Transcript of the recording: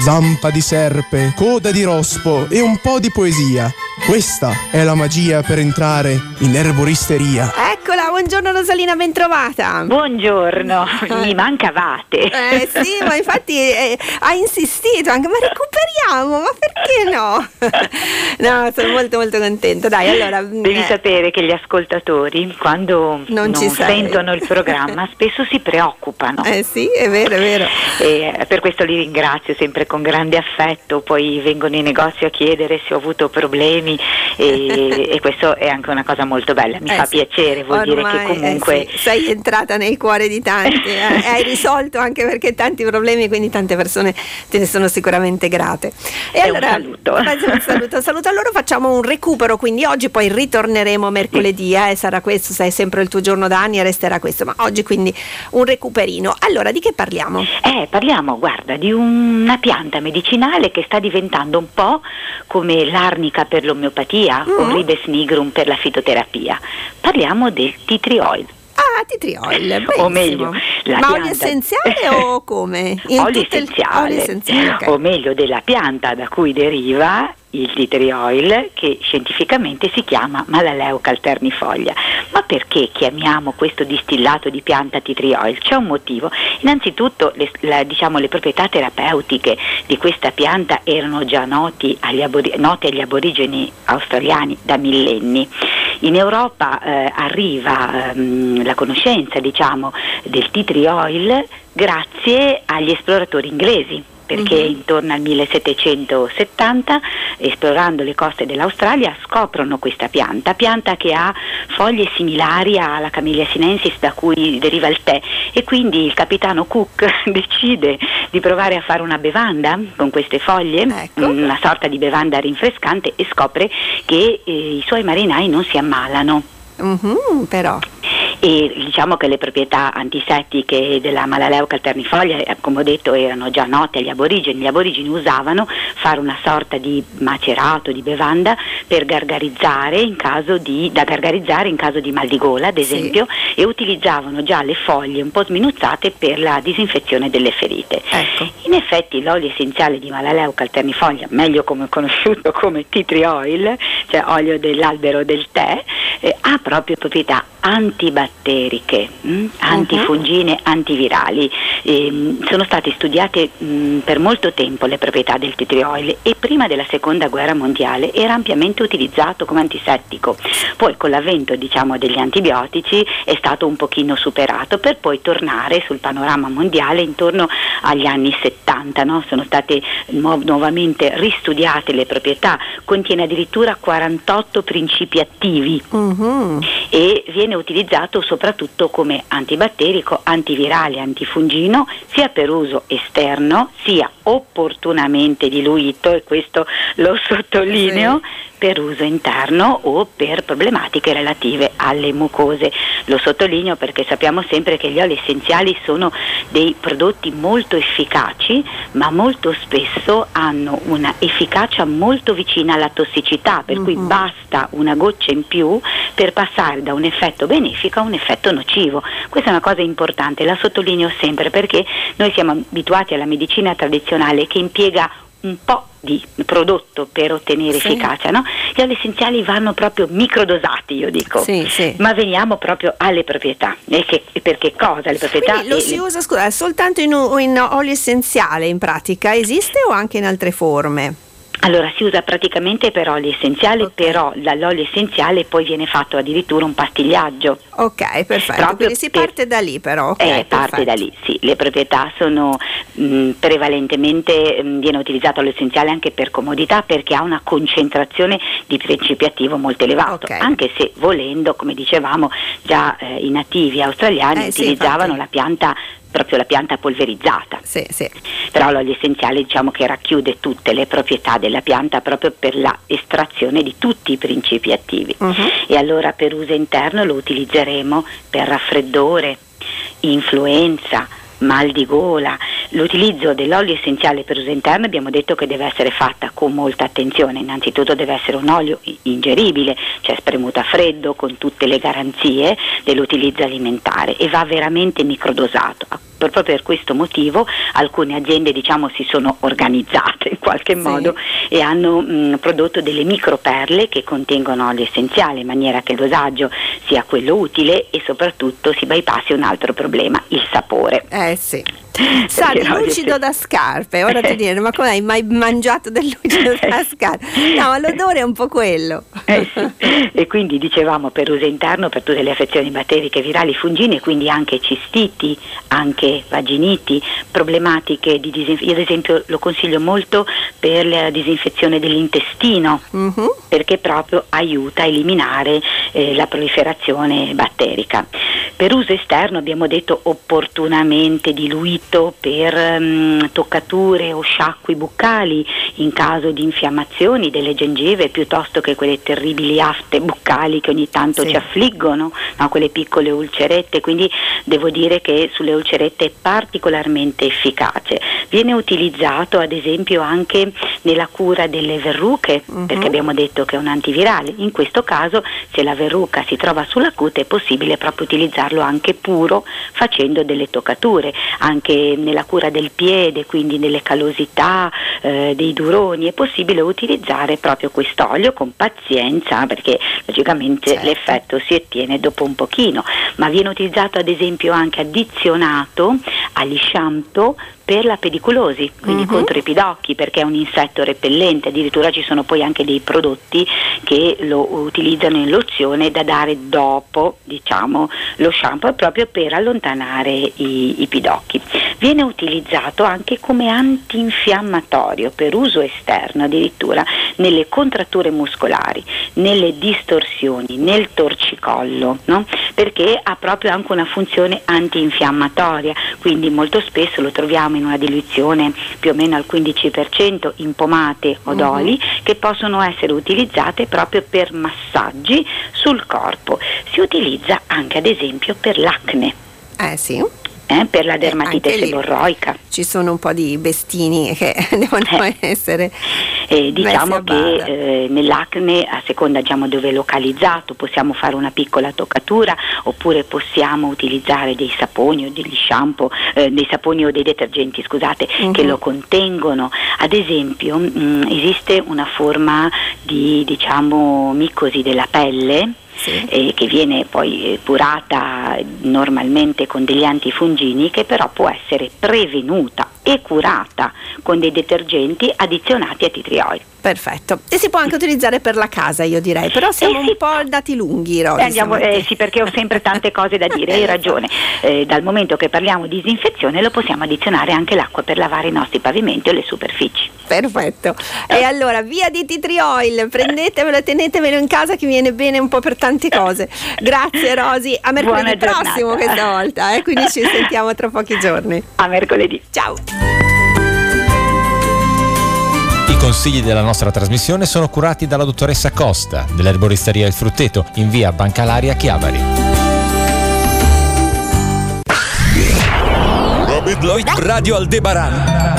zampa di serpe, coda di rospo e un po' di poesia. Questa è la magia per entrare in erboristeria. Eccola, buongiorno Rosalina, ben trovata. Buongiorno, mi mancavate. Eh sì, ma infatti eh, ha insistito anche, ma recuperiamo, ma perché no? no, sono molto molto contenta. Dai, allora... Devi eh, sapere che gli ascoltatori, quando Non non, sentono il programma, spesso si preoccupano. Eh sì, è vero, è vero. E eh, per questo li ringrazio sempre con grande affetto, poi vengono in negozio a chiedere se ho avuto problemi e, e questo è anche una cosa molto bella, mi Eh fa piacere, vuol dire che eh comunque... sì, sei entrata nei cuori di tanti, eh, e hai risolto anche perché tanti problemi, quindi tante persone te ne sono sicuramente grate. E È un saluto. un saluto, saluto. Allora facciamo un recupero, quindi oggi poi ritorneremo mercoledì, eh, sarà questo, sai sempre il tuo giorno d'anni e resterà questo, ma oggi quindi un recuperino. Allora, di che parliamo? Eh, parliamo, guarda, di una pianta medicinale che sta diventando un po' come l'arnica per l'omeopatia o Mm. il ribes nigrum per la fitoterapia. Parliamo del tea tree oil. Ah, tea tree oil, benissimo. O meglio, la Ma olio essenziale o come? In olio essenziale, olio essenziale, ok. o meglio della pianta da cui deriva il tree oil che scientificamente si chiama Malaleuca alternifoglia. Ma perché chiamiamo questo distillato di pianta tree oil? C'è un motivo. Innanzitutto le, la- diciamo, le proprietà terapeutiche di questa pianta erano già noti agli abori- note agli aborigeni australiani da millenni. In Europa eh, arriva ehm, la conoscenza diciamo, del tea tree oil grazie agli esploratori inglesi perché Mhm. intorno al 1770 esplorando le coste dell'Australia scoprono questa pianta, pianta che ha foglie similari alla Camellia sinensis da cui deriva il tè e quindi il capitano Cook decide di provare a fare una bevanda con queste foglie, Ecco. una sorta di bevanda rinfrescante e scopre che eh, i suoi marinai non si ammalano Mhm, però. E diciamo che le proprietà antisettiche della Malaleuca alternifoglia, eh, come ho detto, erano già note agli aborigeni. Gli aborigeni usavano fare una sorta di macerato, di bevanda per gargarizzare in caso di, da gargarizzare in caso di mal di gola, ad Sì. esempio, e utilizzavano già le foglie un po' sminuzzate per la disinfezione delle ferite. Ecco. In effetti l'olio essenziale di Malaleuca alternifoglia, meglio come conosciuto come tea tree oil, cioè olio dell'albero del tè, eh, ha proprio proprietà antibatteriche, mm, antifungine, antivirali. Ehm, sono state studiate mm, per molto tempo le proprietà del tea tree oil e prima della seconda guerra mondiale era ampiamente utilizzato come antisettico. Poi con l'avvento diciamo, degli antibiotici è stato un pochino superato per poi tornare sul panorama mondiale intorno agli anni 70. no? Sono state nu- nuovamente ristudiate le proprietà, contiene addirittura 48 principi attivi Mhm. e viene utilizzato soprattutto come antibatterico, antivirale, antifungino, sia per uso esterno, sia opportunamente diluito, e questo lo sottolineo, per uso interno o per problematiche relative alle mucose. Lo sottolineo perché sappiamo sempre che gli oli essenziali sono dei prodotti molto efficaci, ma molto spesso hanno una efficacia molto vicina alla tossicità, per cui Mhm. basta una goccia in più per passare da un effetto benefico a un effetto nocivo. Questa è una cosa importante, la sottolineo sempre perché noi siamo abituati alla medicina tradizionale che impiega un po' di prodotto per ottenere Sì. efficacia, no? Gli oli essenziali vanno proprio microdosati, io dico. Sì, sì. Ma veniamo proprio alle proprietà. E, che, per che cosa le proprietà? Quindi lo si le- usa scusa, soltanto in, in olio essenziale in pratica, esiste o anche in altre forme? Allora si usa praticamente per olio essenziale, Ok. però dall'olio essenziale poi viene fatto addirittura un pastigliaggio. Ok, perfetto. Proprio Quindi si per- parte da lì però. ok, Eh, parte da lì, sì. Le proprietà sono mh, prevalentemente mh, viene utilizzato l'essenziale anche per comodità perché ha una concentrazione di principio attivo molto elevato, Ok. anche se volendo, come dicevamo, già eh, i nativi australiani Eh, sì, utilizzavano infatti. la pianta proprio la pianta polverizzata. Sì, sì. Però l'olio essenziale diciamo che racchiude tutte le proprietà della pianta proprio per la estrazione di tutti i principi attivi. Mhm. E allora per uso interno lo utilizzeremo per raffreddore, influenza, mal di gola. L'utilizzo dell'olio essenziale per uso interno abbiamo detto che deve essere fatta con molta attenzione, innanzitutto deve essere un olio ingeribile, cioè spremuto a freddo con tutte le garanzie dell'utilizzo alimentare e va veramente microdosato proprio per questo motivo alcune aziende diciamo, si sono organizzate in qualche sì. modo e hanno mh, prodotto delle microperle che contengono olio essenziale in maniera che il dosaggio sia quello utile e soprattutto si bypassi un altro problema, il sapore. Eh sì. Sale lucido da scarpe, ora ti dire, ma come hai mai mangiato del lucido da scarpe? No, ma l'odore è un po' quello. Eh sì. E quindi dicevamo per uso interno per tutte le affezioni batteriche, virali, fungine, quindi anche cistiti, anche vaginiti, problematiche di disinfezione. Io ad esempio lo consiglio molto per la disinfezione dell'intestino, uh-huh. perché proprio aiuta a eliminare eh, la proliferazione batterica. Per uso esterno abbiamo detto opportunamente diluito per um, toccature o sciacqui buccali in caso di infiammazioni delle gengive piuttosto che quelle terribili afte buccali che ogni tanto sì. ci affliggono, no? quelle piccole ulcerette, quindi devo dire che sulle ulcerette è particolarmente efficace. Viene utilizzato ad esempio anche nella cura delle verruche, uh-huh. perché abbiamo detto che è un antivirale. In questo caso se la verruca si trova sulla cute è possibile proprio utilizzarlo anche puro facendo delle toccature, anche nella cura del piede, quindi nelle calosità, eh, dei duroni, è possibile utilizzare proprio quest'olio con pazienza perché logicamente certo. l'effetto si ottiene dopo un pochino, ma viene utilizzato ad esempio anche addizionato agli shampoo per la pediculosi, quindi uh-huh. contro i pidocchi, perché è un insetto repellente, addirittura ci sono poi anche dei prodotti che lo utilizzano in lozione da dare dopo diciamo, lo shampoo proprio per allontanare i, i pidocchi. Viene utilizzato anche come antinfiammatorio per uso esterno addirittura nelle contratture muscolari, nelle distorsioni, nel torcicollo, no? perché ha proprio anche una funzione antinfiammatoria, quindi molto spesso lo troviamo in una diluizione più o meno al 15% in pomate o d'oli uh-huh. che possono essere utilizzate proprio per massaggi sul corpo. Si utilizza anche ad esempio per l'acne. Eh sì eh, per la dermatite eh, seborroica. Ci sono un po' di bestini che devono eh. essere. Eh, diciamo che eh, nell'acne, a seconda diciamo, dove è localizzato, possiamo fare una piccola toccatura oppure possiamo utilizzare dei saponi o degli shampoo, eh, dei saponi o dei detergenti scusate, uh-huh. che lo contengono. Ad esempio mh, mm, esiste una forma di diciamo, micosi della pelle sì. eh, che viene poi eh, curata normalmente con degli antifungini che però può essere prevenuta e curata con dei detergenti addizionati a titrioli. Perfetto. E si può anche utilizzare per la casa, io direi, però siamo eh un po' dati lunghi, Rosy. Andiamo, eh, sì, perché ho sempre tante cose da dire, hai ragione. Eh, dal momento che parliamo di disinfezione lo possiamo addizionare anche l'acqua per lavare i nostri pavimenti o le superfici. Perfetto. E allora, via di tree oil, prendetevelo e tenetevelo in casa che viene bene un po' per tante cose. Grazie Rosy, a mercoledì prossimo questa volta, eh, quindi ci sentiamo tra pochi giorni. A mercoledì. Ciao. I consigli della nostra trasmissione sono curati dalla dottoressa Costa dell'erboristeria Il Frutteto in via Bancalaria Chiavari. Radio Aldebaran